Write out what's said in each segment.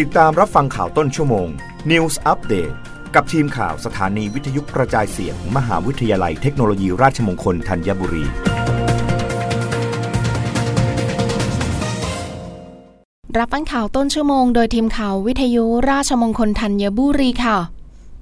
ติดตามรับฟังข่าวต้นชั่วโมง News Update กับทีมข่าวสถานีวิทยุกระจายเสียงมมหาวิทยาลัยเทคโนโลยีราชมงคลธัญบุรี รับฟังข่าวต้นชั่วโมงโดยทีมข่าววิทยุราชมงคลธัญบุรีค่ะ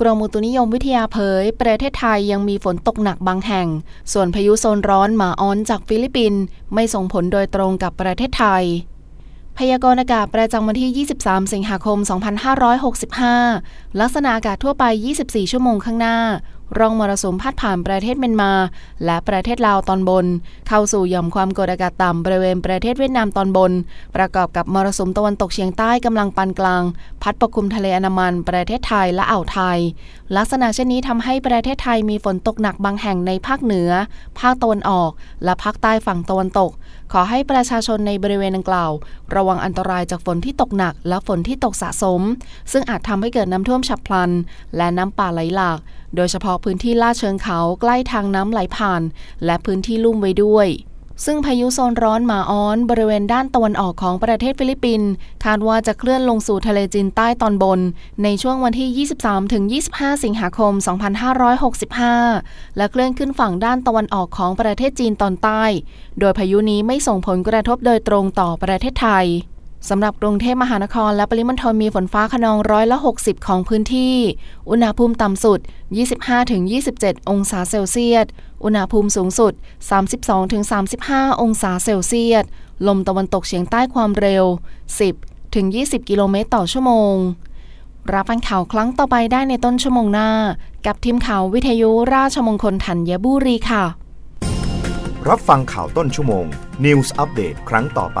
กรมอุตุนิยมวิทยาเผย ประเทศไทยยังมีฝนตกหนักบางแห่ง ส่วนพายุโซนร้อนหมาอ้อนจากฟิลิปปินส์ไม่ส่งผลโดยตรงกับประเทศไทย พยากรณ์อากาศประจำวันที่ 23 สิงหาคม 2565 ลักษณะอากาศทั่วไป 24 ชั่วโมงข้างหน้า ร่องมรสุมพัดผ่านประเทศเมียนมา และประเทศลาวตอนบน เข้าสู่หย่อมความกดอากาศต่ำบริเวณประเทศเวียดนามตอนบน ประกอบกับมรสุมตะวันตกเฉียงใต้กำลังปานกลาง พัดปกคลุมทะเลอันามัน ประเทศไทยและอ่าวไทย ลักษณะเช่นนี้ทำให้ประเทศไทยมีฝนตกหนักบางแห่งในภาคเหนือ ภาคตะวันออก และภาคใต้ฝั่งตะวันตก ขอให้ประชาชนในบริเวณดังกล่าว ระวังอันตรายจากฝนที่ตกหนักและฝนที่ตกสะสม ซึ่งอาจทำให้เกิดน้ำท่วมฉับพลัน และน้ำป่าไหลหลากโดยเฉพาะพื้นที่ลาดเชิงเขาใกล้ทางน้ำไหลผ่าน และพื้นที่ลุ่มไว้ด้วย ซึ่งพายุโซนร้อนหมาอ้อนบริเวณด้านตะวันออกของประเทศฟิลิปปินส์คาดว่าจะเคลื่อนลงสู่ทะเลจีนใต้ตอนบน ในช่วงวันที่ 23-25 สิงหาคม 2565 และเคลื่อนขึ้นฝั่งด้านตะวันออกของประเทศจีนตอนใต้ โดยพายุนี้ไม่ส่งผลกระทบโดยตรงต่อประเทศไทย สำหรับกรุงเทพมหานครและปริมณฑลมีฝนฟ้าขนองร้อยละ60 ของพื้นที่ อุณหภูมิต่ำสุด 25-27 องศาเซลเซียส อุณหภูมิสูงสุด 32-35 องศาเซลเซียส ลมตะวันตกเฉียงใต้ความเร็ว 10-20 กิโลเมตรต่อชั่วโมง รับฟังข่าวครั้งต่อไปได้ในต้นชั่วโมงหน้า กับทีมข่าววิทยุราชมงคลธัญบุรีค่ะ รับฟังข่าวต้นชั่วโมง News Update ครั้งต่อไป